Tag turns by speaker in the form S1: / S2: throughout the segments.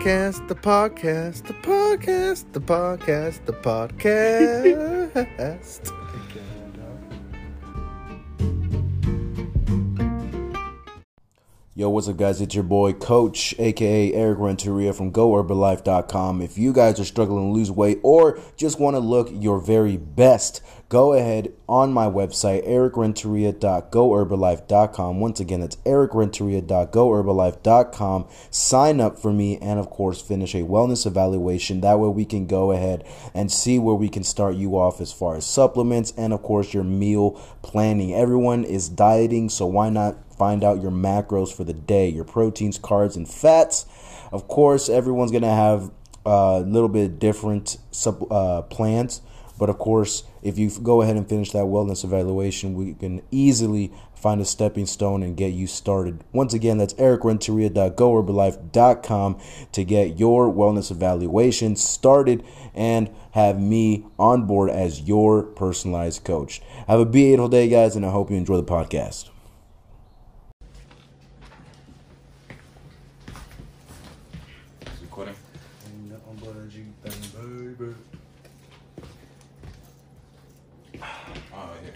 S1: podcast, the podcast, the podcast, the podcast, the podcast. Yo, what's up, guys? It's your boy, Coach, aka Eric Renteria from GoHerbalife.com. If you guys are struggling to lose weight or just want to look your very best, go ahead on my website, ericrenteria.goherbalife.com. Once again, it's ericrenteria.goherbalife.com. Sign up for me and, of course, finish a wellness evaluation. That way, we can go ahead and see where we can start you off as far as supplements and, of course, your meal planning. Everyone is dieting, so why not? Find out your macros for the day, your proteins, carbs, and fats. Of course, everyone's going to have a little bit different sub, uh, plans. But of course, if you go ahead and finish that wellness evaluation, we can easily find a stepping stone and get you started. Once again, that's ericrenteria.goherbalife.com to get your wellness evaluation started and have me on board as your personalized coach. Have a beautiful day, guys, and I hope you enjoy the podcast.
S2: recording. Oh, yeah.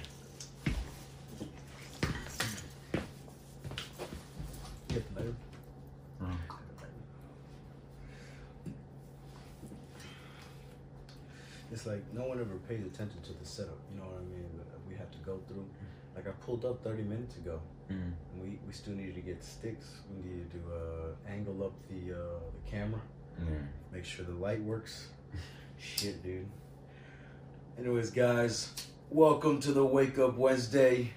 S1: It's like no one ever pays attention to the setup. You know what I mean? We have to go through. Like I pulled up 30 minutes ago.
S2: Mm.
S1: We, we still needed to get sticks. We needed to uh, angle up the uh, the camera,
S2: Yeah.
S1: make sure the light works. Shit, dude. Anyways, guys, welcome to the Wake Up Wednesday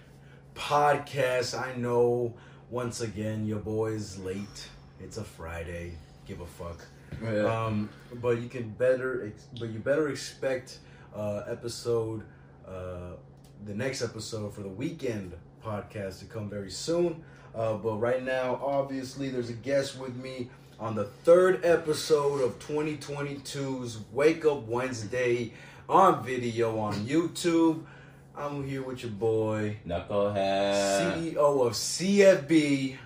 S1: podcast. I know once again your boy's late. It's a Friday. Give a fuck.
S2: Yeah.
S1: Um, but you can better, ex- but you better expect uh, episode, uh, the next episode for the weekend podcast to come very soon. Uh, but right now, obviously, there's a guest with me on the third episode of 2022's Wake Up Wednesday on video on YouTube. I'm here with your boy,
S2: NuccleHead.
S1: CEO of CFB,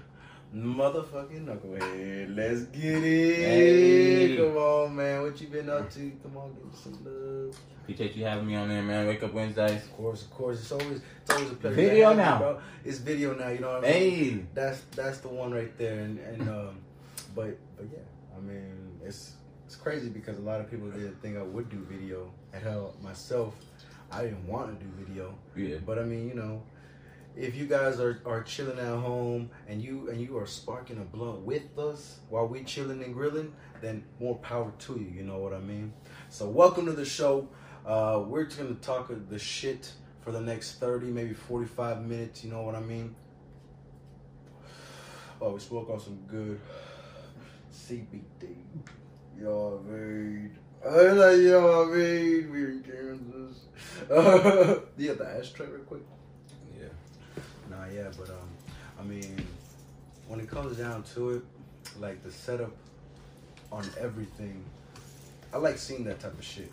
S1: motherfucking NuccleHead. Let's get it.
S2: Hey.
S1: Come on, man. What you been up to? Come on, give me some love.
S2: Appreciate you having me on there, man. Wake up Wednesdays.
S1: Of course, of course. It's always it's always a pleasure.
S2: Video
S1: you,
S2: now.
S1: bro. It's video now. You know what I mean?
S2: Hey.
S1: That's that's the one right there. And and um, but but yeah, I mean it's it's crazy because a lot of people didn't think I would do video. And hell, myself, I didn't want to do video.
S2: Yeah.
S1: But I mean, you know, if you guys are, are chilling at home and you and you are sparking a blunt with us while we chilling and grilling, then more power to you. You know what I mean? So welcome to the show. Uh, we're gonna talk the shit for the next thirty, maybe forty five minutes. You know what I mean? Oh, we spoke on some good CBD. Know what I? Like, I mean? We're in Kansas. Uh, got the ashtray real quick?
S2: Yeah.
S1: Nah, yeah, but um, I mean, when it comes down to it, like the setup on everything, I like seeing that type of shit.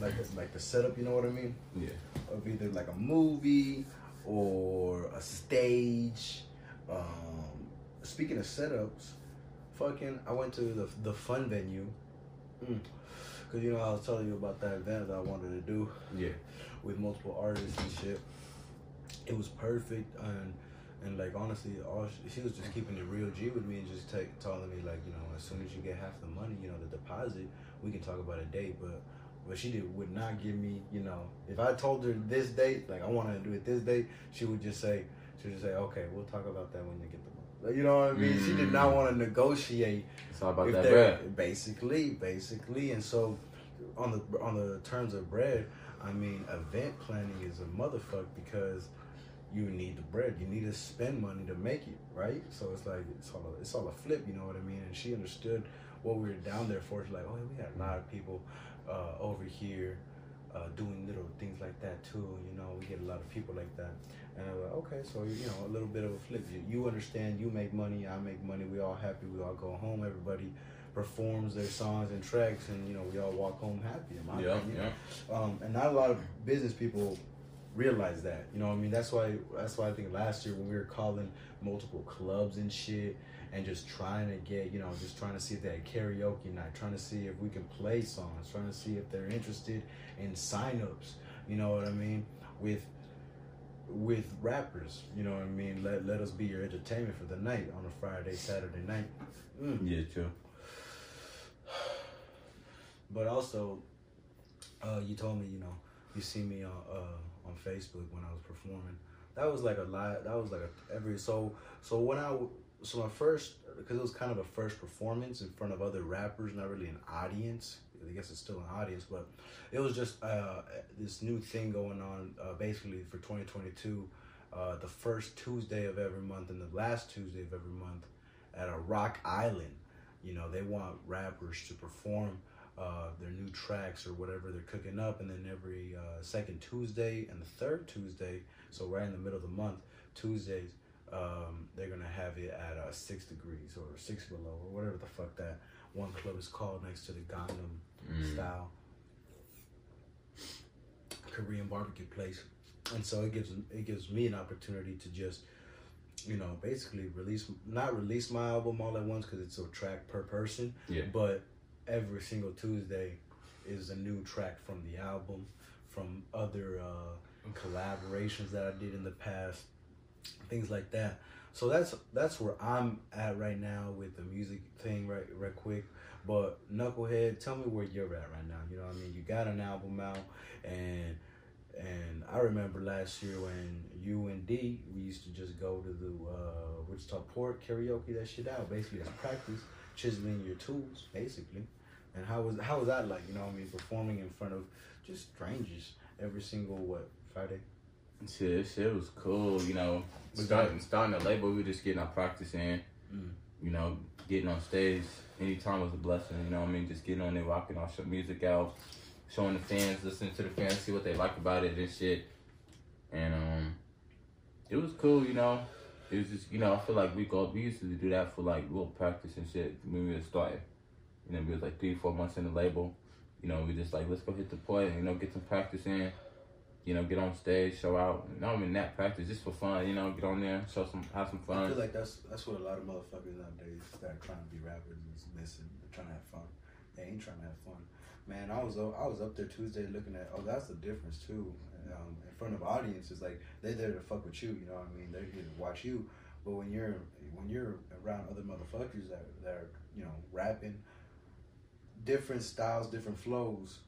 S1: Like like the setup, you know what I mean?
S2: Yeah.
S1: Of either like a movie or a stage. Um, speaking of setups, fucking, I went to the the fun venue. Mm. Cause you know I was telling you about that event that I wanted to do
S2: Yeah.
S1: with multiple artists and shit. It was perfect and and like honestly, all she, she was just keeping it real G with me and just telling me like you know as soon as you get half the money, you know the deposit, we can talk about a date. But but she did would not give me you know if I told her this date like I want to do it this date, she would just say she would just say okay we'll talk about that when you get the money. Like, you know what I mean? She did not
S2: Mm.
S1: want to negotiate
S2: It's all about that bread.
S1: Basically, basically, and so on the on the terms of bread, I mean, event planning is a motherfucker because you need the bread. You need to spend money to make it, right? So it's like it's all a, it's all a flip. You know what I mean? And she understood what we were down there for. She's like, oh, we got a lot of people uh, over here uh, doing little things like that too. You know, we get a lot of people like that. And I'm like, okay, so you know, a little bit of a flip. You, you understand? You make money. I make money. We all happy. We all go home. Everybody performs their songs and tracks, and you know, we all walk home happy. In my
S2: Yeah.
S1: opinion.
S2: Yeah.
S1: Um, and not a lot of business people realize that. You know what I mean? That's why that's why I think last year when we were calling multiple clubs and shit and just trying to get, you know, just trying to see if they had karaoke night, trying to see if we can play songs, trying to see if they're interested in signups. You know what I mean? With with rappers, you know what I mean? Let let us be your entertainment for the night on a Friday, Saturday night. Mm.
S2: Yeah, true.
S1: But also, uh, you told me, you know, you see me on uh, on Facebook when I was performing. That was like a lot. That was like a every so so when I so my first because it was kind of a first performance in front of other rappers, not really an audience. I guess it's still an audience, but it was just uh, this new thing going on. Uh, basically for 2022, uh, the first Tuesday of every month and the last Tuesday of every month at a Rock Island. You know, they want rappers to perform uh, their new tracks or whatever they're cooking up, and then every uh, second Tuesday and the third Tuesday, so right in the middle of the month, Tuesdays, um, they're gonna have it at uh, six degrees or six below or whatever the fuck that one club is called next to the Gangnam
S2: Mm.
S1: style Korean barbecue place, and so it gives it gives me an opportunity to just you know basically release not release my album all at once because it's a track per person,
S2: Yeah.
S1: but every single Tuesday is a new track from the album, from other uh, collaborations that I did in the past, things like that. So that's that's where I'm at right now with the music thing, right, right quick. But NuccleHead, tell me where you're at right now. You know what I mean? You got an album out, and and I remember last year when you and D, we used to just go to the uh, Wichita Port karaoke that shit out, basically as practice, chiseling your tools, basically. And how was how was that like? You know what I mean? Performing in front of just strangers every single what Friday.
S2: Shit, shit was cool. You know, starting starting the label, we were just getting our practice in.
S1: Mm.
S2: You know, getting on stage anytime was a blessing. You know what I mean? Just getting on there, rocking our music out, showing the fans, listening to the fans, see what they like about it and shit. And um, it was cool. You know, it was just you know I feel like we go we used to do that for like little practice and shit when we were starting. You know, we was like three four months in the label. You know, we just like let's go hit the point. You know, get some practice in. You know, get on stage, show out. Not even that practice, just for fun. You know, get on there, show some, have some fun.
S1: I feel like that's that's what a lot of motherfuckers nowadays that are trying to be rappers is missing. They're trying to have fun. They ain't trying to have fun. Man, I was I was up there Tuesday looking at. Oh, that's the difference too. Um, in front of audiences, like they're there to fuck with you. You know what I mean? They're here to watch you. But when you're when you're around other motherfuckers that that are you know rapping, different styles, different flows,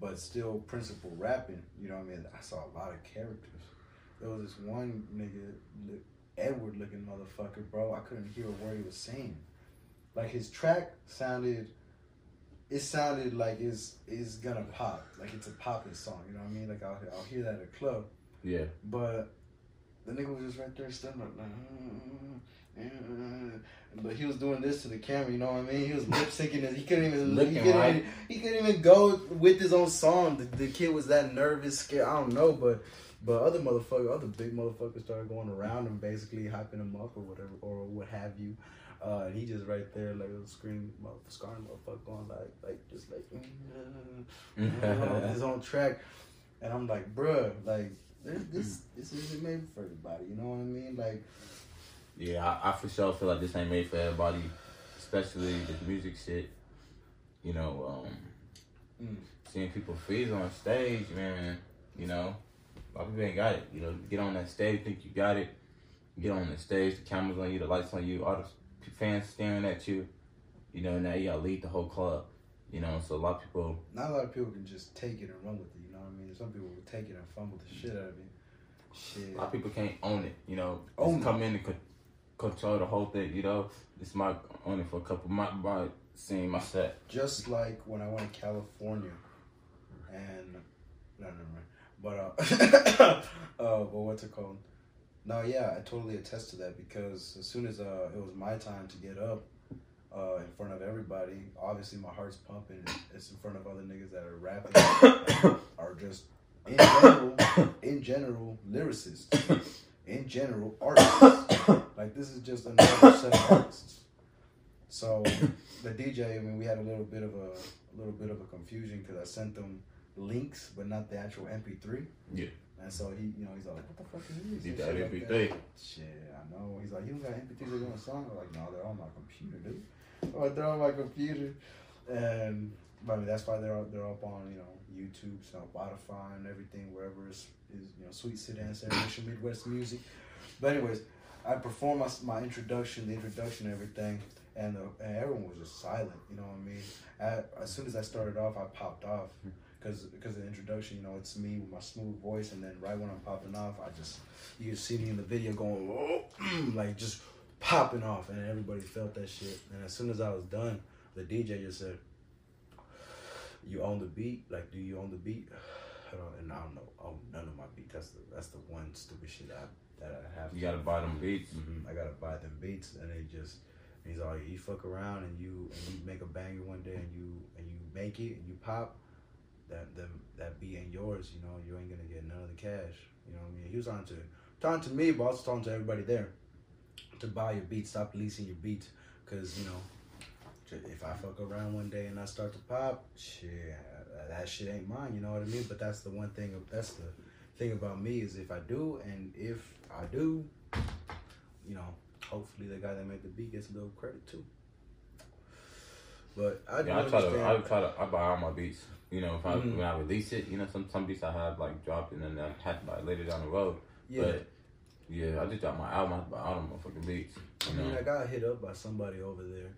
S1: but still principle rapping. You know what I mean? I saw a lot of characters. There was this one nigga, Edward looking motherfucker, bro. I couldn't hear a word he was saying. Like his track sounded, it sounded like it's it's gonna pop, like it's a popping song. You know what I mean? Like I'll I'll hear that at a club,
S2: Yeah.
S1: but the nigga was just right there standing like, "Mm, mm, mm." But he was doing this to the camera. You know what I mean? He was lip syncing. He couldn't even he couldn't,
S2: right.
S1: even, he couldn't even go with his own song. The, the kid was that nervous, scared. I don't know, but but other motherfuckers, other big motherfuckers started going around him, basically hyping him up or whatever or what have you. Uh, and he just right there like a scream, motherfucker, scarring motherfucker going like like just like mm, his own track. And I'm like, bruh, like this this this isn't made for everybody. You know what I mean? Like
S2: Yeah, I, I for sure feel like this ain't made for everybody, especially the music shit. You know, um,
S1: Mm.
S2: seeing people freeze on stage, man. You know, a lot of people ain't got it. You know, get on that stage, think you got it. Get on the stage, the cameras on you, the lights on you, all the fans staring at you. You know, now you gotta lead the whole club. You know, so a lot of people.
S1: not a lot of people can just take it and run with it. You know what I mean? Some people will take it and fumble the shit out of it. Shit.
S2: A lot of people can't own it, you know.
S1: Own
S2: Just
S1: it.
S2: come in and control the whole thing, you know. This might only for a couple months, might seeing my set.
S1: just like when I went to California, and no, no, no, but uh, uh, but what's it called? No, yeah, I totally attest to that because as soon as uh, it was my time to get up uh, in front of everybody, obviously my heart's pumping. It's in front of other niggas that are rapping, are just in general, in general, lyricists, in general, artists. Like this is just another set of artists. So the DJ, I mean, we had a little bit of a, a little bit of a confusion because I sent them links, but not the actual MP3.
S2: Yeah.
S1: And so he, you know, he's like, what the fuck is this?
S2: You
S1: And
S2: got MP3.
S1: that. Shit, I know. He's like, you don't got MP3s on a song? I'm like, no, they're on my computer, dude. I'm like, they're on my computer. And I mean, that's why they're they're up on you know YouTube, Spotify, and everything wherever is, is you know Sweet Sedan Celebration Midwest Music. But anyways, I performed my, my introduction, the introduction, and everything, and, the, and everyone was just silent. You know what I mean? As soon as I started off, I popped off because because the introduction, you know, it's me with my smooth voice, and then right when I'm popping off, I just you see me in the video going like just popping off, and everybody felt that shit. And as soon as I was done, the DJ just said, "You own the beat? Like, do you own the beat?" I don't, and I don't know, own none of my beats. That's the that's the one stupid shit I that I have.
S2: You gotta buy them beats.
S1: hmm I gotta buy them beats, and they just he's all you fuck around and you and you make a banger one day and you and you make it and you pop that them that beat ain't yours. You know you ain't gonna get none of the cash. You know what I mean? He was on to talking to me, but also talking to everybody there to buy your beats. Stop leasing your beats, cause you know if I fuck around one day and I start to pop, shit, that shit ain't mine. You know what I mean? But that's the one thing. That's the thing about me is if I do and if I do, you know, hopefully the guy that made the beat gets a little credit too. But I do
S2: Yeah, I try to. I try to. I buy all my beats. You know, if I
S1: Mhm.
S2: when I release it, you know, some some beats I have like dropped and then I have to buy later down the road.
S1: yeah,
S2: But yeah, I just dropped my album. I buy all motherfucking beats.
S1: I mean,
S2: know.
S1: I got hit up by somebody over there,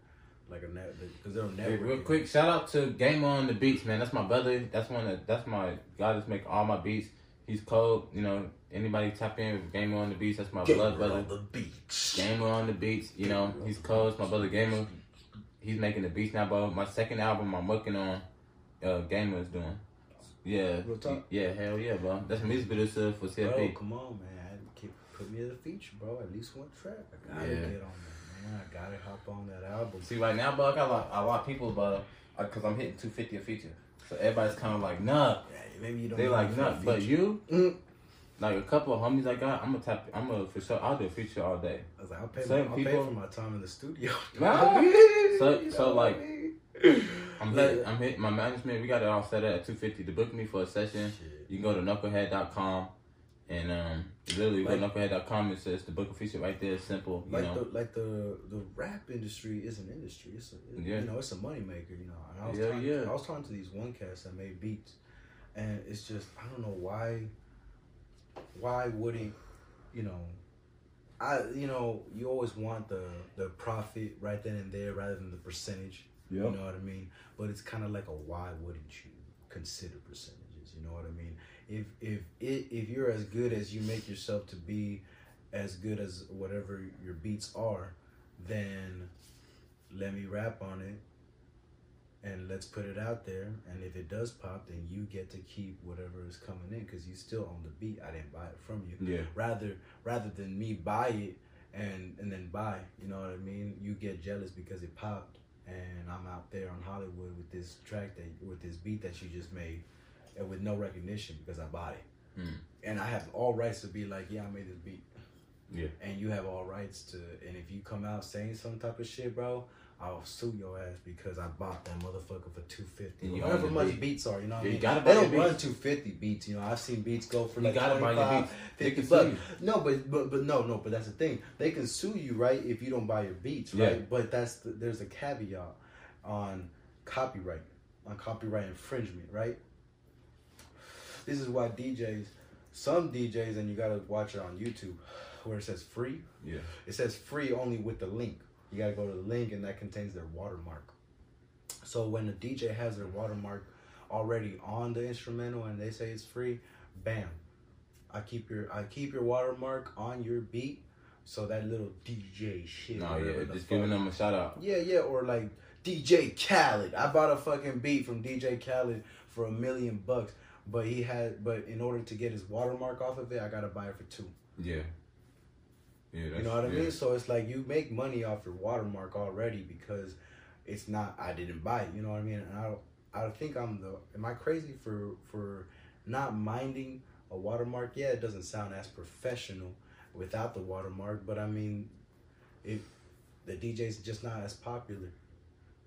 S1: like a net, because they're
S2: Hey,
S1: networking.
S2: real quick, shout out to Gamer on the Beats, man. That's my brother. That's one that that's my guy that's make all my beats. He's cold. You know, anybody tap in with Gamer on the Beats, that's my blood brother.
S1: on the beach.
S2: Gamer on the Beats, you know, he's cold. It's my brother Gamer. He's making the beats now, bro. My second album I'm working on, uh, Gamer is doing. Yeah,
S1: Real
S2: yeah, hell yeah, bro. That's music producer for
S1: Bro,
S2: CFB.
S1: come on, man. I had to keep, put me in the feature, bro. At least one track. I gotta
S2: Yeah.
S1: get on that, man. I gotta hop on that album.
S2: See, right now, bro, I got a lot, a lot of people, but because I'm hitting 250 a feature. So everybody's kind of like, nah.
S1: Yeah, maybe you don't.
S2: They like, nah. But you,
S1: Mm.
S2: like a couple of homies I got, I'm gonna tap, I'm gonna for sure, I'll do a feature all day.
S1: I was like, I'll pay, my, I'll pay for my time in the studio.
S2: Nah. So-
S1: You
S2: so, like? I'm hitting, I'm hitting my management. We got it all set up at 250 to book me for a session.
S1: Shit.
S2: You can go to NuccleHead.com and um, literally when I go to
S1: Like-
S2: NuccleHead.com. It says the book of feature right there. Simple, you
S1: Like
S2: know.
S1: the like the the rap industry is an industry. It's a, it-
S2: Yeah.
S1: you know it's a moneymaker. You know, and I was
S2: Yeah,
S1: talking,
S2: yeah.
S1: I was talking to these one cats that made beats, and it's just I don't know why. Why wouldn't you know? I you know you always want the the profit right then and there rather than the percentage. You know what I mean? But it's kind of like a why wouldn't you consider percentages? You know what I mean? If if it, if you're as good as you make yourself to be, as good as whatever your beats are, then let me rap on it and let's put it out there. And if it does pop, then you get to keep whatever is coming in because you still own the beat. I didn't buy it from you
S2: Yeah.
S1: rather rather than me buy it and and then buy you know what i mean you get jealous because it popped and i'm out there on hollywood with this track that with this beat that you just made and with no recognition because i bought it
S2: Mm.
S1: and i have all rights to be like yeah i made this beat
S2: Yeah.
S1: and you have all rights to and if you come out saying some type of shit bro I'll sue your ass because I bought that motherfucker for two fifty.
S2: You
S1: Whatever much
S2: beat.
S1: beats are, you know what
S2: Yeah,
S1: I
S2: you
S1: mean?
S2: gotta
S1: they
S2: buy
S1: don't
S2: your
S1: run two fifty beats. You know, I've seen beats go for
S2: You
S1: like
S2: gotta buy your beats.
S1: 50 bucks. No, but but but no, no. But that's the thing. They can sue you, right? If you don't buy your beats,
S2: Yeah.
S1: right? But that's the, there's a caveat on copyright, on copyright infringement, right? This is why DJs, some DJs, and you gotta watch it on YouTube, where it says free.
S2: Yeah.
S1: It says free only with the link. You gotta go to the link, and that contains their watermark. So when the DJ has their watermark already on the instrumental, and they say it's free, bam, I keep your I keep your watermark on your beat, so that little DJ shit.
S2: No, yeah. Just giving them a shout out.
S1: yeah, yeah, or like DJ Khaled. I bought a fucking beat from DJ Khaled for a million bucks, but he had, but in order to get his watermark off of it, I gotta buy it for two.
S2: Yeah. Yeah. That's,
S1: You know what I
S2: yeah.
S1: mean? So it's like you make money off your watermark already because it's not. I didn't buy it. You know what I mean? And I, don't- I think I'm the. Am I crazy for for not minding a watermark? Yeah, it doesn't sound as professional without the watermark, but I mean, if the DJ's just not as popular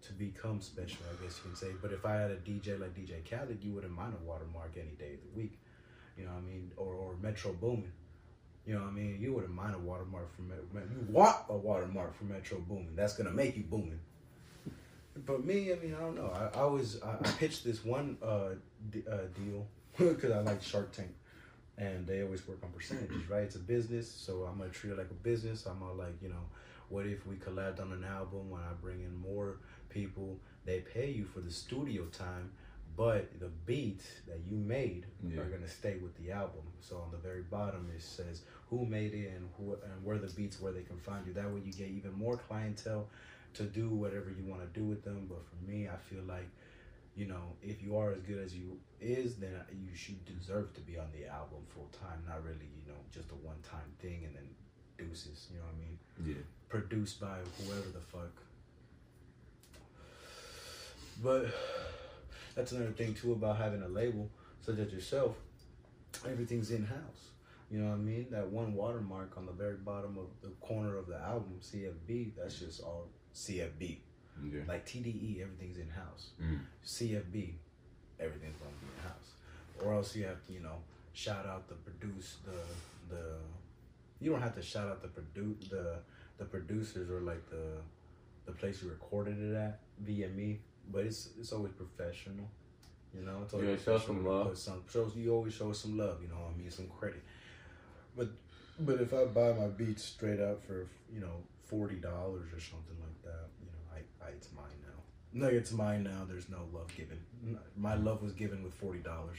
S1: to become special, I guess you can say. But if I had a DJ like DJ Khaled, you wouldn't mind a watermark any day of the week. You know what I mean? Or or Metro Boomin. You know what I mean? You wouldn't mind a watermark from Met- Met- you want a watermark from Metro Boomin. That's gonna make you booming. But me, I mean, I don't know. I, I always I, I pitched this one uh, d- uh deal because I like Shark Tank, and they always work on percentages, right? It's a business, so I'm gonna treat it like a business. I'm gonna like you know, what if we collabed on an album? When I bring in more people, they pay you for the studio time, but the beats that you made
S2: Yeah.
S1: are gonna stay with the album. So on the very bottom it says who made it and who and where the beats where they can find you. That way you get even more clientele to do whatever you want to do with them. But for me, I feel like you know if you are as good as you is, then you should deserve to be on the album full time, not really you know just a one time thing and then deuces. You know what I mean?
S2: Yeah.
S1: produced by whoever the fuck. But that's another thing too about having a label such as yourself. Everything's in house. You know what I mean? That one watermark on the very bottom of the corner of the album, CFB, that's just all CFB.
S2: Yeah.
S1: Like TDE, everything's in house.
S2: Mm.
S1: CFB, everything's gonna be in house. Or else you have to, you know, shout out the produce the the you don't have to shout out the produce the the producers or like the the place you recorded it at via me, but it's it's always professional. You know, it's always
S2: Yeah, show some love.
S1: Some shows you always show some love. You know, what I mean some credit. But but if I buy my beats straight up for you know forty dollars or something like that, you know, I, I it's mine now. No, it's mine now. There's no love given. My love was given with forty dollars.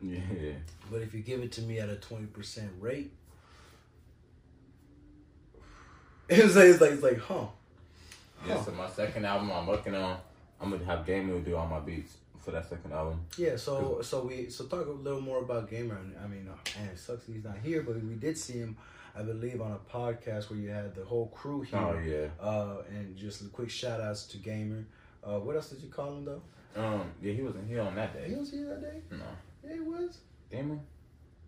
S2: Yeah.
S1: But if you give it to me at a twenty percent rate, it's like it's like, it's like huh?
S2: Yeah, so my second album I'm working on, I'm gonna have Gamer do all my beats for that second album.
S1: Yeah, so so we so talk a little more about Gamer. I mean, uh, man, it sucks he's not here, but we did see him, I believe, on a podcast where you had the whole crew here.
S2: Oh yeah.
S1: Uh, and just quick shout outs to Gamer. Uh, what else did you call him though?
S2: Um, yeah, he wasn't here on that day.
S1: He was here that day.
S2: No.
S1: Yeah, he was.
S2: Gamer?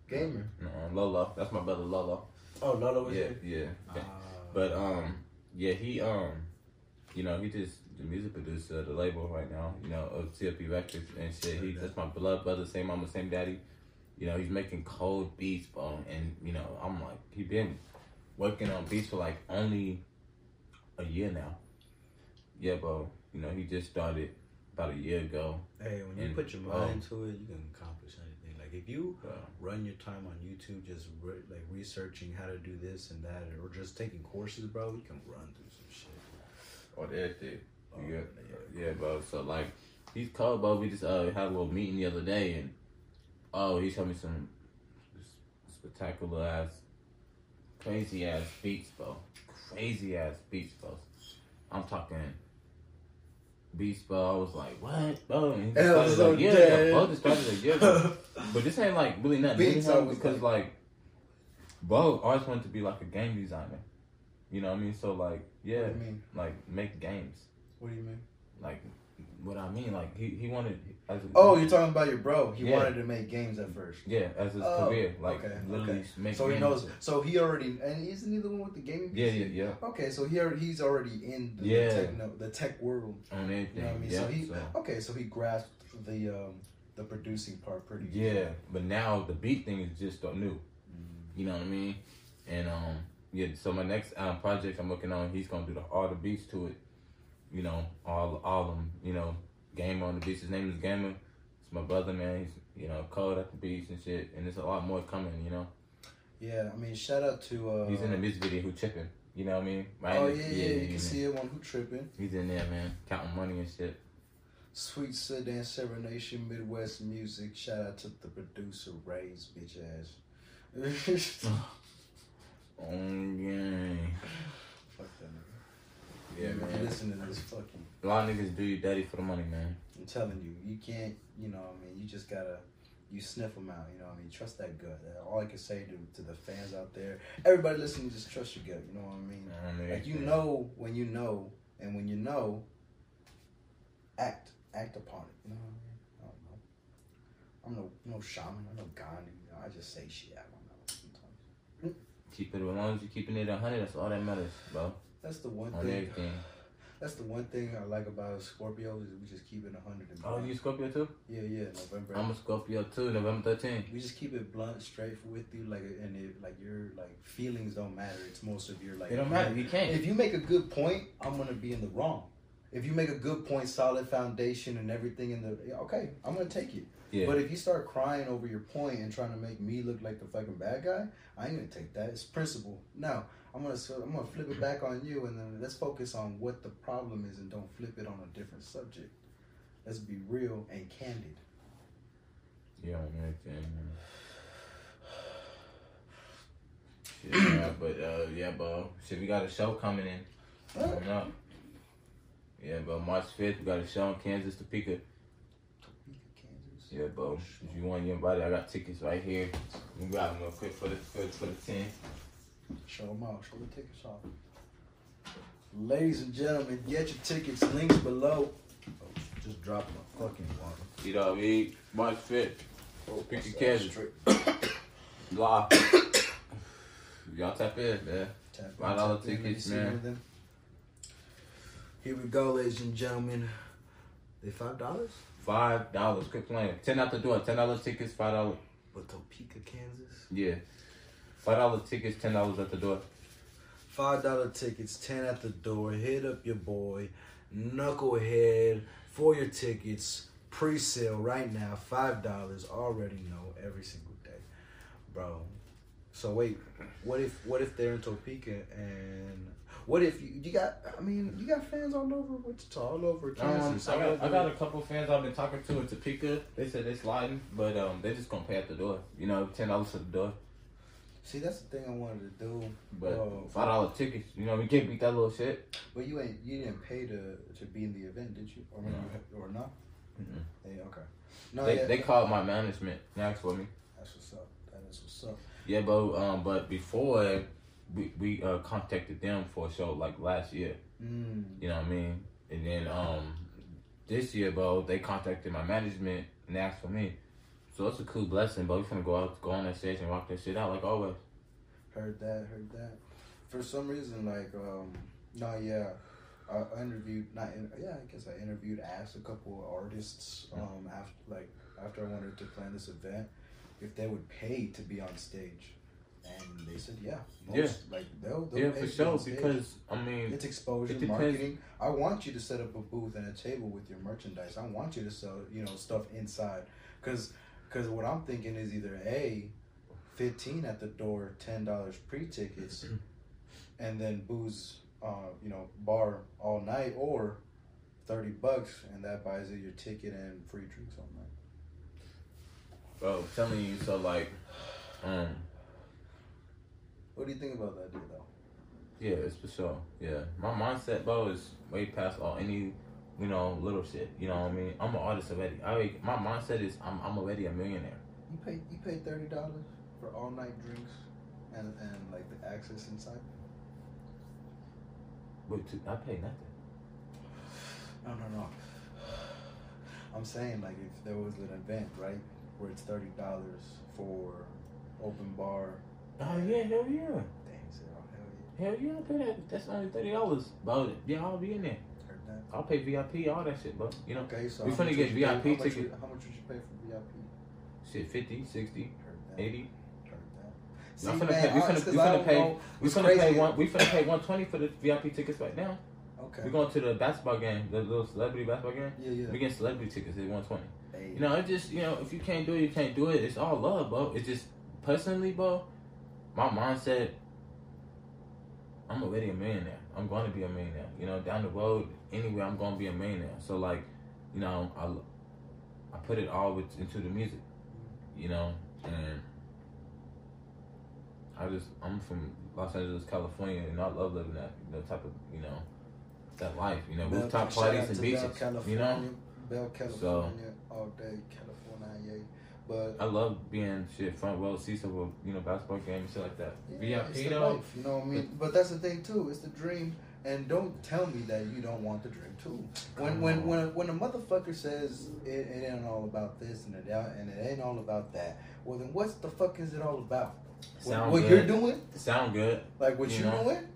S1: Gamer.
S2: No, Lolo. That's my brother Lolo.
S1: Oh, Lolo was
S2: Yeah,
S1: here.
S2: yeah.
S1: Uh,
S2: But um, yeah, he um, you know, he just the music producer of the label right now. You know, of CFB Records and shit. He that's my blood brother, same mama, same daddy. You know, he's making cold beats, bro. And you know, I'm like, he been working on beats for like only a year now. Yeah, bro. You know, he just started about a year ago.
S1: hey, when you
S2: and-
S1: put your mind into it, you can accomplish anything. If you
S2: Uh,
S1: run your time on YouTube, just re- like researching how to do this and that, or just taking courses, bro, you can run through some shit.
S2: or everything.
S1: Oh,
S2: yeah,
S1: yeah.
S2: yeah, bro. So like, he's cold, bro. We just uh, had a little meeting the other day, and oh, he showed me some spectacular ass, crazy ass beats, bro. Crazy ass beats, bro. I'm talking beats, bro. I was like, what, bro? And he just started
S1: so
S2: like, yeah,
S1: dead.
S2: yeah, bro. Just started like, yeah, bro. But this ain't like really nothing new
S1: Beats
S2: to because like, bro, always wanted to be like a game designer. You know what I mean? So like, yeah,
S1: What do you mean?
S2: like make games.
S1: What do you mean?
S2: Like what I mean, like he, he wanted as a,
S1: Oh, you're talking about your bro. He
S2: Yeah.
S1: wanted to make games at first.
S2: yeah as his
S1: Oh,
S2: career, like
S1: okay,
S2: literally
S1: okay. So he knows. So he already and isn't he the one with the gaming?
S2: Yeah,
S1: PC?
S2: yeah, yeah.
S1: Okay, so he already, he's already in the
S2: Yeah.
S1: techno, the tech world.
S2: On everything.
S1: You know what I mean?
S2: Yeah.
S1: So he
S2: so,
S1: okay, so he grasped the um the producing part pretty. good.
S2: yeah, but now the beat thing is just new.
S1: Mm.
S2: You know what I mean? And um, yeah. So my next um, project I'm working on, he's gonna do the, all the beats to it. You know, all all them. You know, Gamer on the beats. His name is Gamer. It's my brother, man. He's you know cold at the beats and shit. And there's a lot more coming. You know,
S1: Yeah, I mean, shout out to. uh
S2: he's in the music video who tripping? You know what I mean? Right?
S1: Oh yeah, yeah, yeah you can see it one who tripping.
S2: He's in there, man, counting money and shit.
S1: Sweet Sedan Serenation Midwest Music. Shout out to the producer Ray's bitch ass.
S2: Oh, yeah.
S1: Fuck that.
S2: Yeah, man.
S1: Listen to this fucking.
S2: A lot of niggas do you daddy for the money, man.
S1: I'm telling you, you can't. You know, what I mean, you just gotta. You sniff them out. You know, what I mean, trust that gut. All I can say to to the fans out there, everybody listening, just trust your gut. You know what I mean?
S2: I mean,
S1: Like you know when you know, and when you know, act act upon it. You know what I mean? I don't know. I'm no no shaman. I'm no Gandhi. You know, I just say shit. I don't know. Sometimes.
S2: keep it as long as you're keeping it a hundred. That's all that matters, bro.
S1: That's the one
S2: On
S1: thing.
S2: everything.
S1: That's the one thing I like about Scorpios is we just keep it hundred and
S2: Oh, you Scorpio too?
S1: yeah, yeah, November.
S2: I'm a Scorpio too. November 13th.
S1: we just keep it blunt, straight with you, like, and it, like your like feelings don't matter. It's most of your like.
S2: It don't matter. You can't.
S1: If you make a good point, I'm gonna be in the wrong. If you make a good point, solid foundation, and everything in the okay, I'm gonna take it.
S2: Yeah.
S1: But if you start crying over your point and trying to make me look like the fucking bad guy, I ain't gonna take that. It's principle. Now I'm gonna I'm gonna flip it back on you, and then let's focus on what the problem is, and don't flip it on a different subject. Let's be real and candid.
S2: Yeah. Shit, yeah, but uh, yeah, bro. Shit, we got a show coming in. Coming up. Yeah, bro. March 5th, we got a show in Kansas, Topeka.
S1: Topeka, Kansas.
S2: Yeah, bro. If you want anybody, I got tickets right here. We got them real quick for the for, for the 10.
S1: Show them out. Show the tickets off. Ladies and gentlemen, get your tickets. Links below. Oh, just dropped my fucking water.
S2: You know what I mean? March 5th.
S1: Oh,
S2: Pick your Kansas. Live. Y'all tap in, man.
S1: Tap in,
S2: Five dollar
S1: tap in, let me
S2: tickets,
S1: see
S2: man.
S1: Here we go, ladies and gentlemen. They five dollars?
S2: Five dollars. Quit playing. Ten out the door. Ten dollar tickets. Five dollars.
S1: But Topeka, Kansas.
S2: Yeah. Five dollar tickets. Ten dollars at the door.
S1: Five dollar tickets, ten at the door. Hit up your boy, NuccleHead, for your tickets. Pre-sale right now, five dollars. Already know every single day, bro. So wait, what if what if they're in Topeka and what if you, you got? I mean, you got fans all over Wichita, all over
S2: Um,
S1: Kansas.
S2: I
S1: all
S2: got, I got a couple fans I've been talking to in Topeka. They said they sliding, but um, they just gonna pay at the door. You know, ten dollars at the door.
S1: See, that's the thing I wanted to do,
S2: But
S1: Oh.
S2: five dollar tickets. You know, we can't beat that little shit.
S1: but you ain't you didn't pay to to be in the event, did you? Or
S2: No.
S1: you, or not?
S2: Mm-mm.
S1: Hey, okay. No,
S2: They
S1: yeah,
S2: they called my management and asked for me.
S1: that's what's up. That is what's up.
S2: Yeah, but um, but before we we uh contacted them for a show like last year.
S1: Mm.
S2: You know what I mean? And then um this year, bro, they contacted my management and asked for me. So it's a cool blessing, but We're gonna go out, go on that stage and rock that shit out like always.
S1: Heard that, heard that. For some reason, like, um, no, yeah, I I interviewed, not, in, yeah, I guess I interviewed, asked a couple of artists, um, after, like, after I wanted to plan this event, if they would pay to be on stage, and they said, yeah, most, like, they'll, they'll
S2: Yeah, for
S1: to be on
S2: sure. Because I mean,
S1: it's exposure,
S2: it
S1: marketing. I want you to set up a booth and a table with your merchandise. I want you to sell, you know, stuff inside, because, because what I'm thinking is either a, fifteen at the door, ten dollars pre tickets, and then booze, uh, you know, bar all night, or thirty bucks, and that buys you your ticket and free drinks all night.
S2: bro, I'm telling you, so like, um,
S1: What do you think about that deal, though?
S2: yeah, it's for sure. Yeah, my mindset, bro, is way past all any, you know, little shit. You know what I mean? I'm an artist already. I already, my mindset is I'm I'm already a millionaire.
S1: You pay you pay thirty dollars for all night drinks, and and like the access inside.
S2: But to, I pay nothing.
S1: No, no, no. I'm saying like if there was an event, right, where it's thirty dollars for open bar.
S2: Oh yeah, hell yeah.
S1: Hell yeah. Hell
S2: yeah, pay that. That's only thirty dollars. Bro, yeah, I'll be in there.
S1: Heard that.
S2: I'll pay VIP, all that shit, bro. You know,
S1: Okay, so
S2: We finna get
S1: you pay-
S2: VIP
S1: how much. How much would you pay for VIP?
S2: shit, 50, 60,
S1: Heard that.
S2: 80.
S1: Heard that.
S2: We
S1: See,
S2: finna
S1: man,
S2: pay, we finna, we finna pay,
S1: know
S2: we finna
S1: crazy.
S2: pay one, we finna pay 120 for the VIP tickets right now.
S1: Okay.
S2: We're going to the basketball game, the little celebrity basketball game.
S1: Yeah, yeah.
S2: We getting celebrity tickets at 120.
S1: Hey.
S2: You know, it just, you know, if you can't do it, you can't do it. It's all love, bro. It's just, personally, bro, my mindset, I'm already a millionaire. I'm going to be a millionaire. You know, down the road, anyway, I'm going to be a millionaire. So, like, you know, I, I put it all with, into the music, you know, and I just, I'm from Los Angeles, California, and I love living that, type of, you know, that life, you know,
S1: Bell-
S2: rooftop parties and beaches,
S1: Bell,
S2: you know.
S1: Bell, California, all day, California, yeah. But
S2: I love being shit front row seats of a you know basketball game and shit like that.
S1: yeah, it's
S2: VIP
S1: the
S2: though,
S1: life, you know what I mean. But that's the thing too. It's the dream, and don't tell me that you don't want the dream too. When when when a, when a motherfucker says it, it ain't all about this and it and it ain't all about that, well then what's the fuck is it all about? What,
S2: Sound
S1: what
S2: good.
S1: you're doing,
S2: sound good.
S1: like what
S2: You know?
S1: doing,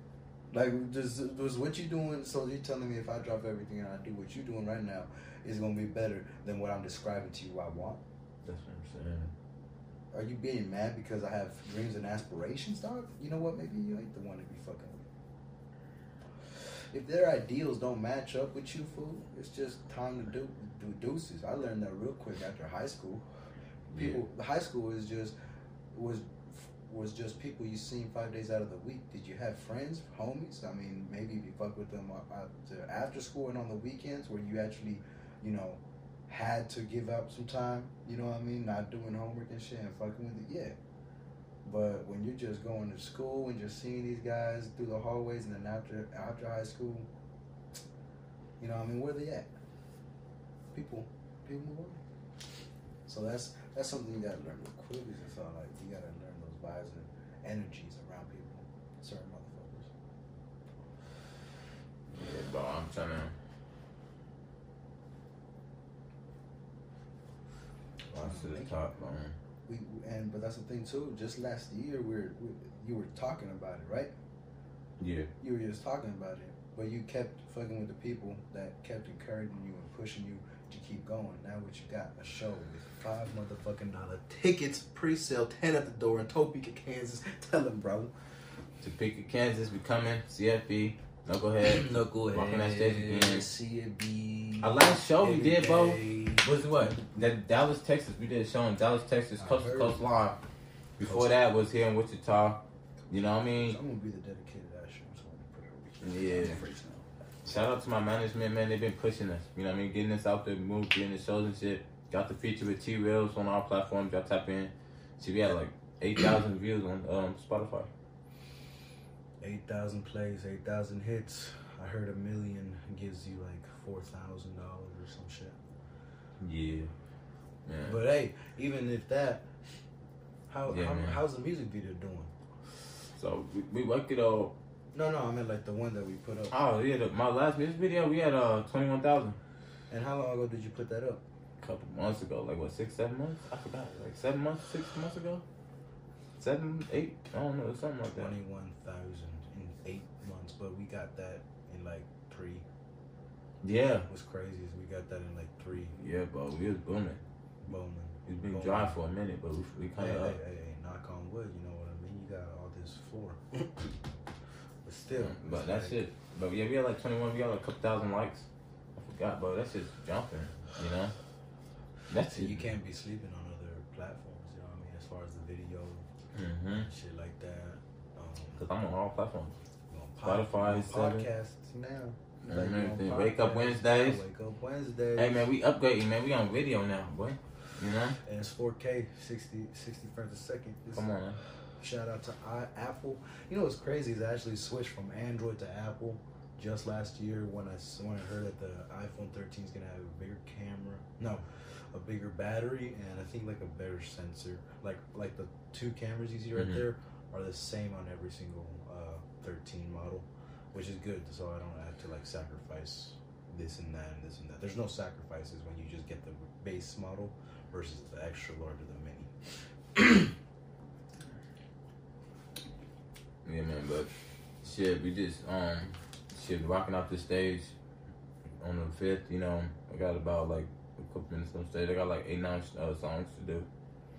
S1: Like, just was what you doing? So you're telling me if I drop everything and I do what you're doing right now, is gonna be better than what I'm describing to you I want?
S2: That's what I'm saying.
S1: Are you being mad because I have dreams and aspirations, dog? You know what? Maybe you ain't the one to be fucking with. If their ideals don't match up with you, fool, it's just time to do do deuces. I learned that real quick after high school. People, high school is just was was just people you seen five days out of the week. Did you have friends, homies? I mean, maybe you fuck with them after after school and on the weekends, where you actually, you know, had to give up some time. You know what I mean? Not doing homework and shit and fucking with it. Yeah. But when you're just going to school and just seeing these guys through the hallways and then after after high school, you know, what I mean, where they at? People, people move on. So that's that's something you gotta learn real quick. Is it's all like you gotta learn those vibes and energies around people, certain motherfuckers.
S2: Yeah, bro, I'm trying to. Rise to the top, man.
S1: We and but that's the thing too. Just last year, we are we, you were talking about it, right?
S2: Yeah.
S1: You were just talking about it, but you kept fucking with the people that kept encouraging you and pushing you to keep going. Now what you got? A show with five motherfucking dollar tickets, pre-sale, ten at the door in Topeka, Kansas. Tell them, bro.
S2: Topeka, Kansas, we coming. CFB. NuccleHead.
S1: NuccleHead.
S2: Walking that stage again.
S1: Be.
S2: Our last show we did, bro. Was what? That Dallas, Texas. We did a show in Dallas, Texas,
S1: I
S2: coast to coast live. Before that was here in Wichita. You know what I
S1: So
S2: mean?
S1: I'm gonna be the dedicated usher. So I'm gonna put it over
S2: Yeah.
S1: here. I'm freestyling.
S2: Shout out to my management, man. They've been pushing us. You know what I mean? Getting us out there, move, getting the shows and shit. Got the feature with T Reels on our platform. Y'all tap in. See, we had like 8,000 views on um, Spotify.
S1: 8,000 plays, 8,000 hits. I heard a million gives you like $4,000 or some shit.
S2: Yeah.
S1: But hey, even if that, how,
S2: Yeah,
S1: how how's the music video doing?
S2: so we, we worked it all.
S1: No, no, I meant like the one that we put up.
S2: Oh, yeah. The, my last music video, we had uh 21,000.
S1: And how long ago did you put that up?
S2: A couple months ago. Like, what, six, seven months? I forgot. Like, seven months, six months ago? Seven, eight? I don't know. Something like that.
S1: 21,000 in eight months, but we got that in like three.
S2: Yeah.
S1: What's crazy is we got that in like three.
S2: Yeah, bro. We was booming.
S1: Bowman.
S2: It's been
S1: Booming.
S2: dry for a minute, but we, we kind of
S1: hey,
S2: up.
S1: hey, knock on wood, you know what I mean? You got all this floor. but still.
S2: But
S1: it's
S2: that's
S1: like-
S2: it. But yeah, we had like 21. We got like a couple thousand likes. I forgot, bro. That's just jumping. You know. That's it.
S1: you can't be sleeping on other platforms, you know what I mean? As far as the video,
S2: Mm-hmm.
S1: shit like that. Um,
S2: Cause I'm on all platforms. Spotify,
S1: you on
S2: seven.
S1: podcasts now. You on
S2: everything. Wake Up. Wednesdays.
S1: Wake up Wednesdays.
S2: Hey man, we upgrading, man. We on video now, boy. You know.
S1: And it's 4K, 60, 60 frames a second. It's-
S2: Come on. Man.
S1: Shout out to I, Apple. You know what's crazy is I actually switched from Android to Apple just last year when I when I heard that the iPhone 13 is gonna have a bigger camera. No, a bigger battery and I think like a better sensor. Like like the two cameras you see right
S2: Mhm.
S1: there are the same on every single uh, 13 model, which is good. So I don't have to like sacrifice this and that and this and that. There's no sacrifices when you just get the base model versus the extra large of the mini.
S2: Yeah, man. But shit, we just um shit rocking off the stage on the fifth. You know, I got about like a couple minutes on stage. I got like eight nine uh, songs to do.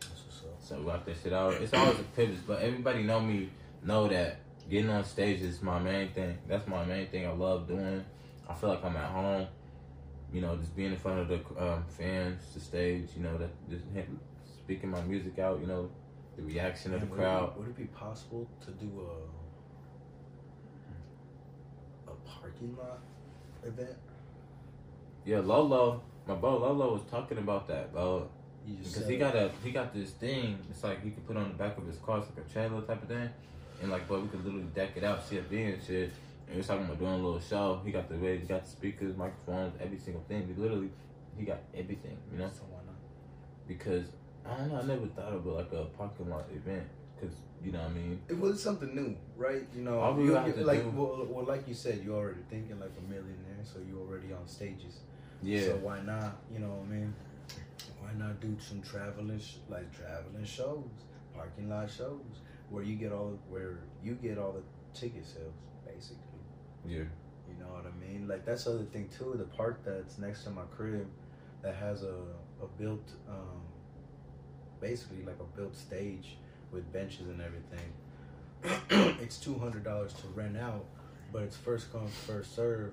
S1: That's what's up.
S2: So rock that shit out. It's always a pivot, but everybody know me know that getting on stage is my main thing. That's my main thing. I love doing. I feel like I'm at home. You know, just being in front of the um, fans, the stage. You know, that just speaking my music out. You know, the reaction of the
S1: Man,
S2: crowd.
S1: Would it, be, would it be possible to do a a parking lot event?
S2: Yeah, Lolo, my bro Lolo was talking about that, bro. Because he got a he got this thing. It's like he could put on the back of his car, it's like a trailer type of thing. And like, but we could literally deck it out, CFB and shit. And we was talking about doing a little show. He got the way, he got the speakers, microphones, every single thing. He literally, he got everything, you know.
S1: So why not?
S2: Because I don't know, I never thought of it like a parking lot event. Because you know what I mean.
S1: It was something new, right? You know,
S2: All we
S1: you-
S2: have
S1: you-
S2: to
S1: like
S2: do-
S1: well, well, like you said, you're already thinking like a millionaire, so you're already on stages.
S2: Yeah.
S1: So why not? You know what I mean? Why not do some traveling, sh- like traveling shows, parking lot shows, where you get all where you get all the ticket sales, basically.
S2: Yeah.
S1: You know what I mean? Like that's the other thing too. The park that's next to my crib, that has a a built, um, basically like a built stage with benches and everything. it's two hundred dollars to rent out, but it's first come first serve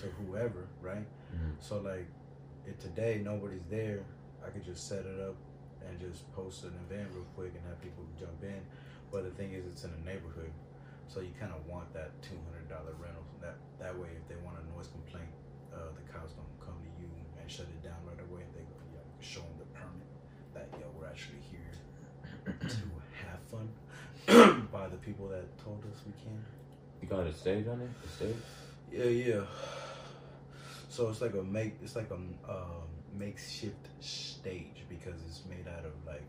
S1: to whoever, right?
S2: Mhm.
S1: So like, if today nobody's there, I could just set it up and just post an event real quick and have people jump in. But the thing is, it's in a neighborhood, so you kind of want that two hundred dollar rental. That that way, if they want a noise complaint, uh, the cops don't come to you and shut it down right away. They go, yeah, show them the permit that yo, we're actually here to have fun by the people that told us we can.
S2: You got a stage on it? A stage?
S1: Yeah, yeah. So it's like a make. It's like a um, makeshift stage because it's made out of like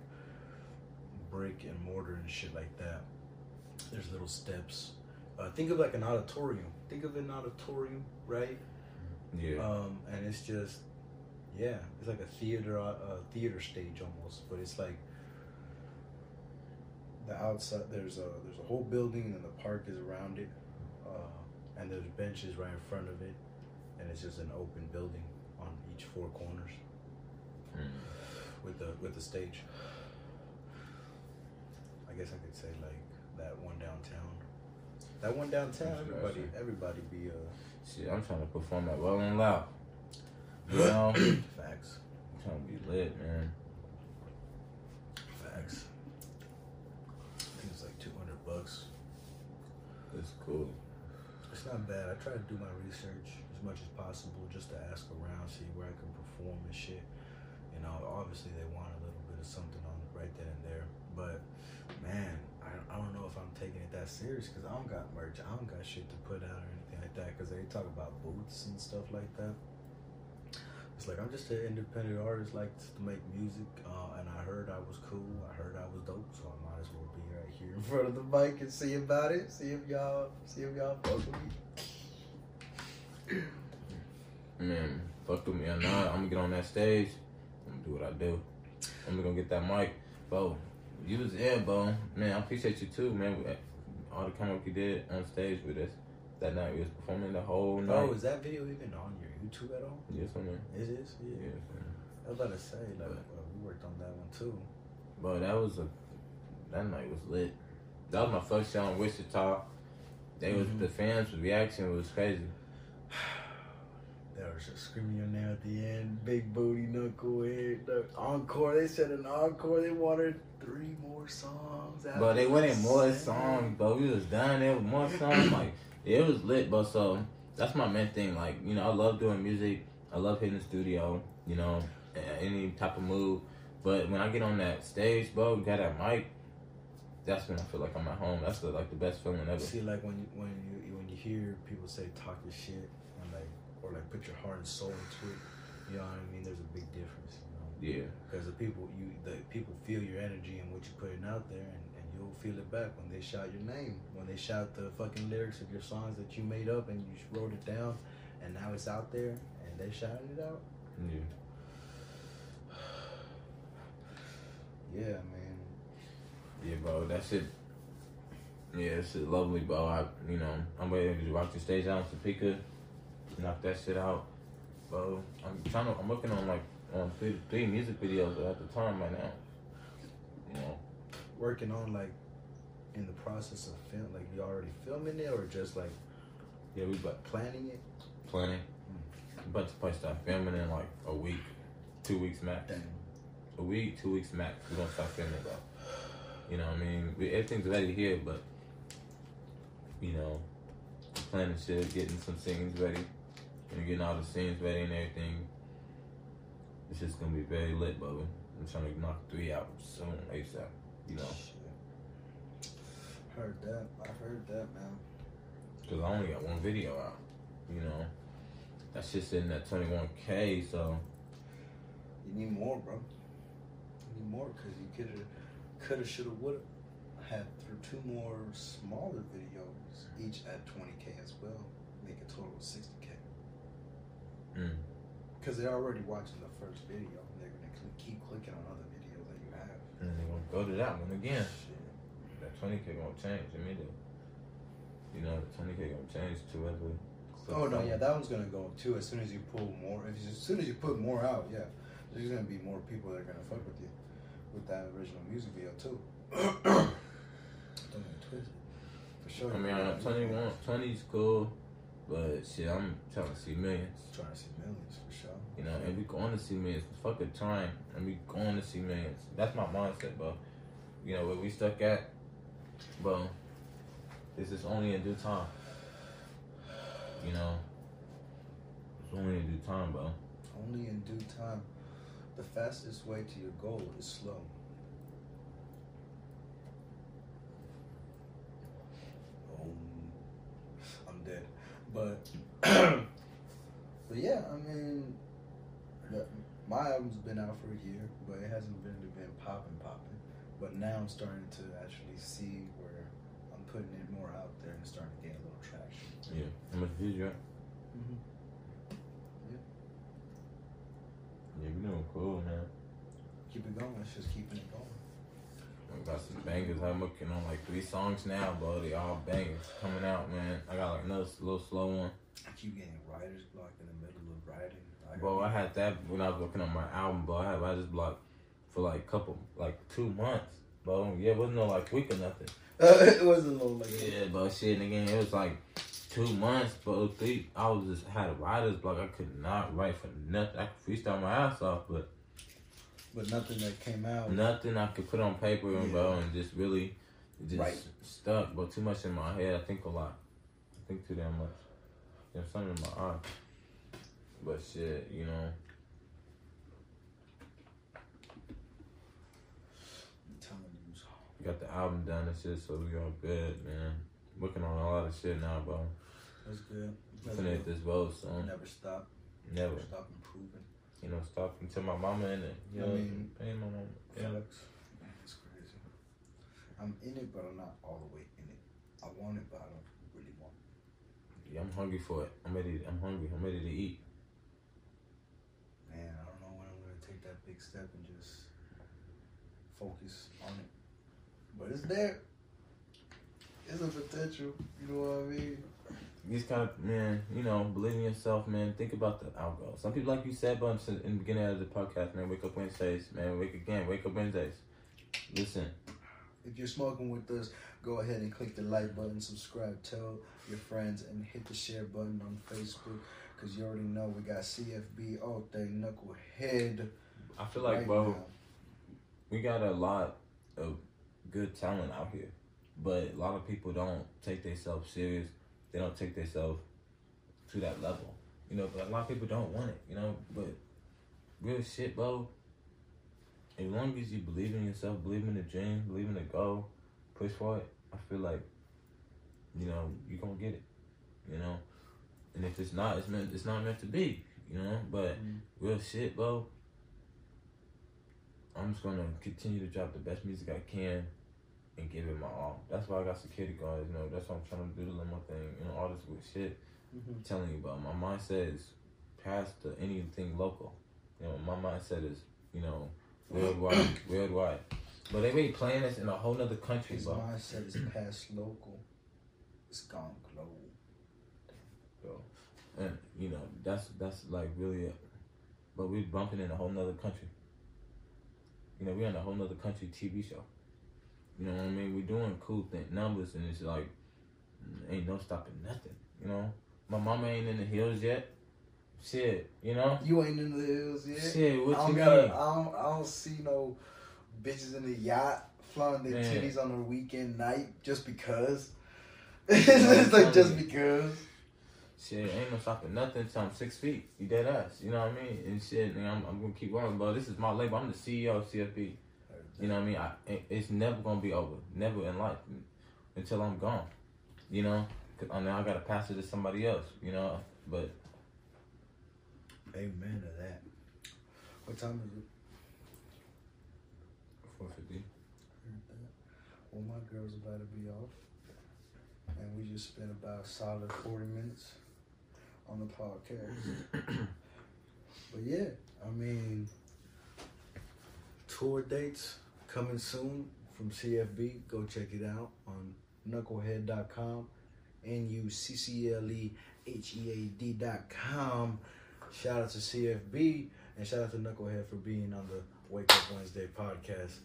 S1: brick and mortar and shit like that. There's little steps. Uh, think of like an auditorium. Think of an auditorium, right?
S2: Yeah.
S1: Um, and it's just, yeah, it's like a theater, uh, theater stage almost, but it's like the outside. There's a there's a whole building, and the park is around it, uh, and there's benches right in front of it, and it's just an open building on each four corners
S2: Mm.
S1: with the with the stage. I guess I could say like that one downtown. That one downtown,
S2: That's
S1: everybody, everybody be uh
S2: Shit, I'm trying to perform at well and loud. You know? I'm
S1: facts,
S2: trying to be lit, man.
S1: facts. I think it's like two hundred bucks.
S2: It's cool.
S1: It's not bad. I try to do my research as much as possible just to ask around, see where I can perform and shit. You know, obviously they want a little bit of something on right then and there, but man, I, I don't know if I'm taking it that serious because I don't got merch. I don't got shit to put out or anything like that because they talk about booths and stuff like that. It's like I'm just an independent artist, like to make music, uh, and I heard I was cool. I heard I was dope, so I might as well be right here in front of the mic and see about it. See if y'all, see if y'all fuck with me.
S2: Man, fuck with me or not, I'm gonna get on that stage. I'm gonna do what I do. I'm gonna get that mic. Bo, you was there, Bo. Man, I appreciate you too, man. All the kind of work you did on stage with us that night. We was performing the whole night.
S1: Oh, is that video even on your YouTube at all?
S2: Yes, man.
S1: It is. Yeah.
S2: Yes, man.
S1: I was about to say like uh, we worked on that one too.
S2: Bro, that was a that night was lit. That was my first show in Wichita. They was
S1: Mhm.
S2: the fans' reaction was crazy.
S1: They were just screaming your name at the end. Big booty NuccleHead. The encore. They said an encore. They wanted three more songs.
S2: But they wasn't more songs, but we was done there was more songs. Like it was lit, but so that's my main thing. Like you know, I love doing music. I love hitting the studio. You know, any type of move. But when I get on that stage, bro, got that mic. That's when I feel like I'm at home. That's the, like the best feeling ever.
S1: See, like when you when you when you hear people say talk your shit or like put your heart and soul into it, you know what I mean? There's a big difference, you know.
S2: Yeah,
S1: Because the people you the people feel your energy and what you're putting out there, and, and you'll feel it back when they shout your name, when they shout the fucking lyrics of your songs that you made up and you wrote it down, and now it's out there and they shouting it out.
S2: yeah.
S1: Yeah, man.
S2: Yeah, bro, that shit. Yeah, that shit lovely, bro. I, you know, I'm ready to rock the stage out in Topeka, knock that shit out, bro. I'm trying to. I'm working on like on three, three music videos at the time right now. You know,
S1: Working on like in the process of film, like you already filming it or just like
S2: yeah, we but
S1: planning it.
S2: planning. But to probably start filming in like a week, two weeks max.
S1: Damn.
S2: A week, two weeks max. We're gonna start filming, bro. You know what I mean? We, everything's ready here, but you know, planning shit, getting some scenes ready, and getting all the scenes ready and everything. It's just gonna be very lit, brother. I'm trying to knock three out soon, ASAP. You know,
S1: Shit. Heard that. I heard that, man.
S2: because I only got one video out. You know, that's just in at 21k, so
S1: You need more, bro. You need more because you could have, could have, should have, would have had through two more smaller videos, each at 20k as well. Make a total of 60k.
S2: mm,
S1: Because they're already watching the first video. and They're gonna cl- keep clicking on other videos that you have.
S2: and they're gonna go to that one again.
S1: Shit.
S2: That 20k gonna change immediately. you know, the 20k gonna change too. As
S1: Oh no, yeah, that one's gonna go up too. As soon as you pull more, if you, as soon as you put more out, yeah, there's gonna be more people that are gonna fuck with you with that original music video too. Don't get it twisted. For sure.
S2: I mean, uh, 21, 20's cool, but shit, I'm trying to see millions.
S1: Trying to see millions for sure.
S2: You know, and we going to see millions. Fuck a time, and we going to see millions. That's my mindset, bro. You know where we stuck at, bro. This is only in due time. You know, it's only in due time, bro.
S1: Only in due time. The fastest way to your goal is slow. Um, I'm dead. But, but yeah, I mean, the- my album's been out for a year, but it hasn't really been popping, popping. But now I'm starting to actually see where I'm putting it more out there and starting to gain a little traction.
S2: Yeah. How much views you at?
S1: Mm-hmm.
S2: Yeah, we doing cool, man.
S1: Keep it going. It's just keeping it going.
S2: I got some bangers. I'm working on like three songs now, bro. They all bangers coming out, man. I got like another little slow one.
S1: I keep getting writer's block in the middle of writing. I
S2: Bro, I had that when I was working on my album, bro. I had writer's block for like a couple, like two months, bro. Yeah, it wasn't no like week or nothing.
S1: it wasn't low like that.
S2: Yeah, but shit, and again, it was like two months, bro. Three, I was just had a writer's block. I could not write for nothing. I could freestyle my ass off, but
S1: But nothing that came out.
S2: nothing I could put on paper, and bro, and just really just
S1: Right.
S2: stuck. But too much in my head. I think a lot. I think too damn much. There's something in my eye. But shit, you know.
S1: I'm telling you.
S2: We got the album done and shit, so we all good, man. Working on a lot of shit now, bro.
S1: That's good. That's good.
S2: this road soon.
S1: Never stop.
S2: Never,
S1: Stop improving.
S2: You know, stop until my mama in it. You
S1: I
S2: know,
S1: mean, mm-hmm.
S2: paying my mama. Yeah.
S1: It's crazy. I'm in it, but I'm not all the way in it. I want it, but I don't really want it.
S2: yeah, I'm hungry for it. I'm ready. I'm hungry. I'm ready to eat.
S1: Man, I don't know when I'm gonna take that big step and just focus on it. But it's there. It's a potential. You know what I mean?
S2: These kind of man, you know, believe in yourself, man. Think about the outgo. Some people, like you said, but in the beginning of the podcast, man, wake up Wednesdays, man. Wake again, wake up Wednesdays. Listen,
S1: If you're smoking with us, go ahead and click the like button, subscribe, tell your friends, and hit the share button on Facebook. Cause you already know we got CFB all day NuccleHead.
S2: I feel like,
S1: right
S2: bro,
S1: now.
S2: we got a lot of good talent out here, but a lot of people don't take themselves serious. They don't take themselves to that level, you know. But a lot of people don't want it, you know. But real shit, bro. As long as you believe in yourself, believe in the dream, believe in the goal, push for it. I feel like, you know, you gonna get it, you know. And if it's not, it's meant. It's not meant to be, you know. But
S1: Mm.
S2: real shit, bro. I'm just gonna continue to drop the best music I can and give it my all. That's why I got security guards, you know, that's why I'm trying to do the limo thing, you know, all this good shit.
S1: Mhm.
S2: I'm telling you about my mindset is past the anything local. You know, my mindset is, you know, worldwide worldwide. But they really playing this in a whole nother country,
S1: His
S2: bro.
S1: mindset is past local. It's gone global.
S2: And you know, that's that's like really it. But we're bumping in a whole nother country. You know, we're in a whole nother country TV show. You know what I mean? We're doing cool thing numbers and it's like ain't no stopping nothing, you know? My mama ain't in the hills yet. Shit, you know?
S1: You ain't in the hills yet.
S2: Shit, what
S1: I don't
S2: you
S1: gotta,
S2: mean?
S1: I don't. I don't see no bitches in the yacht flying their
S2: Man.
S1: titties on a weekend night just because. It's like just because.
S2: Shit, ain't no stopping nothing until I'm six feet. You dead ass. You know what I mean? And shit, nigga, I'm, I'm gonna keep going, bro. This is my label. I'm the CEO of CFB. You know what I mean? I, it- it's never gonna be over. Never in life until I'm gone. You know? 'Cause oh, I know I gotta pass it to somebody else. You know? But
S1: Amen to that. What time is it?
S2: 450.
S1: Well, my girl's about to be off, and we just spent about a solid forty minutes on the podcast. but yeah, I mean, tour dates coming soon from CFB. Go check it out on NuccleHead.com N U C C L E H E A D dot com. Shout out to CFB and shout out to NuccleHead for being on the Wake Up Wednesday podcast.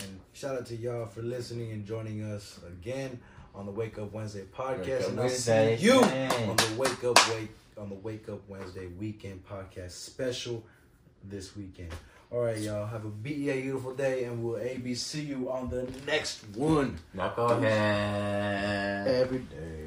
S1: And shout out to y'all for listening and joining us again on the Wake Up Wednesday podcast.
S2: Up
S1: and I'll
S2: Wednesday,
S1: see you
S2: man.
S1: on the Wake Up Wake on the Wake Up Wednesday weekend podcast special this weekend. All right, y'all. Have a BEA beautiful day, and we'll ABC you on the next one
S2: NuccleHead.
S1: every day.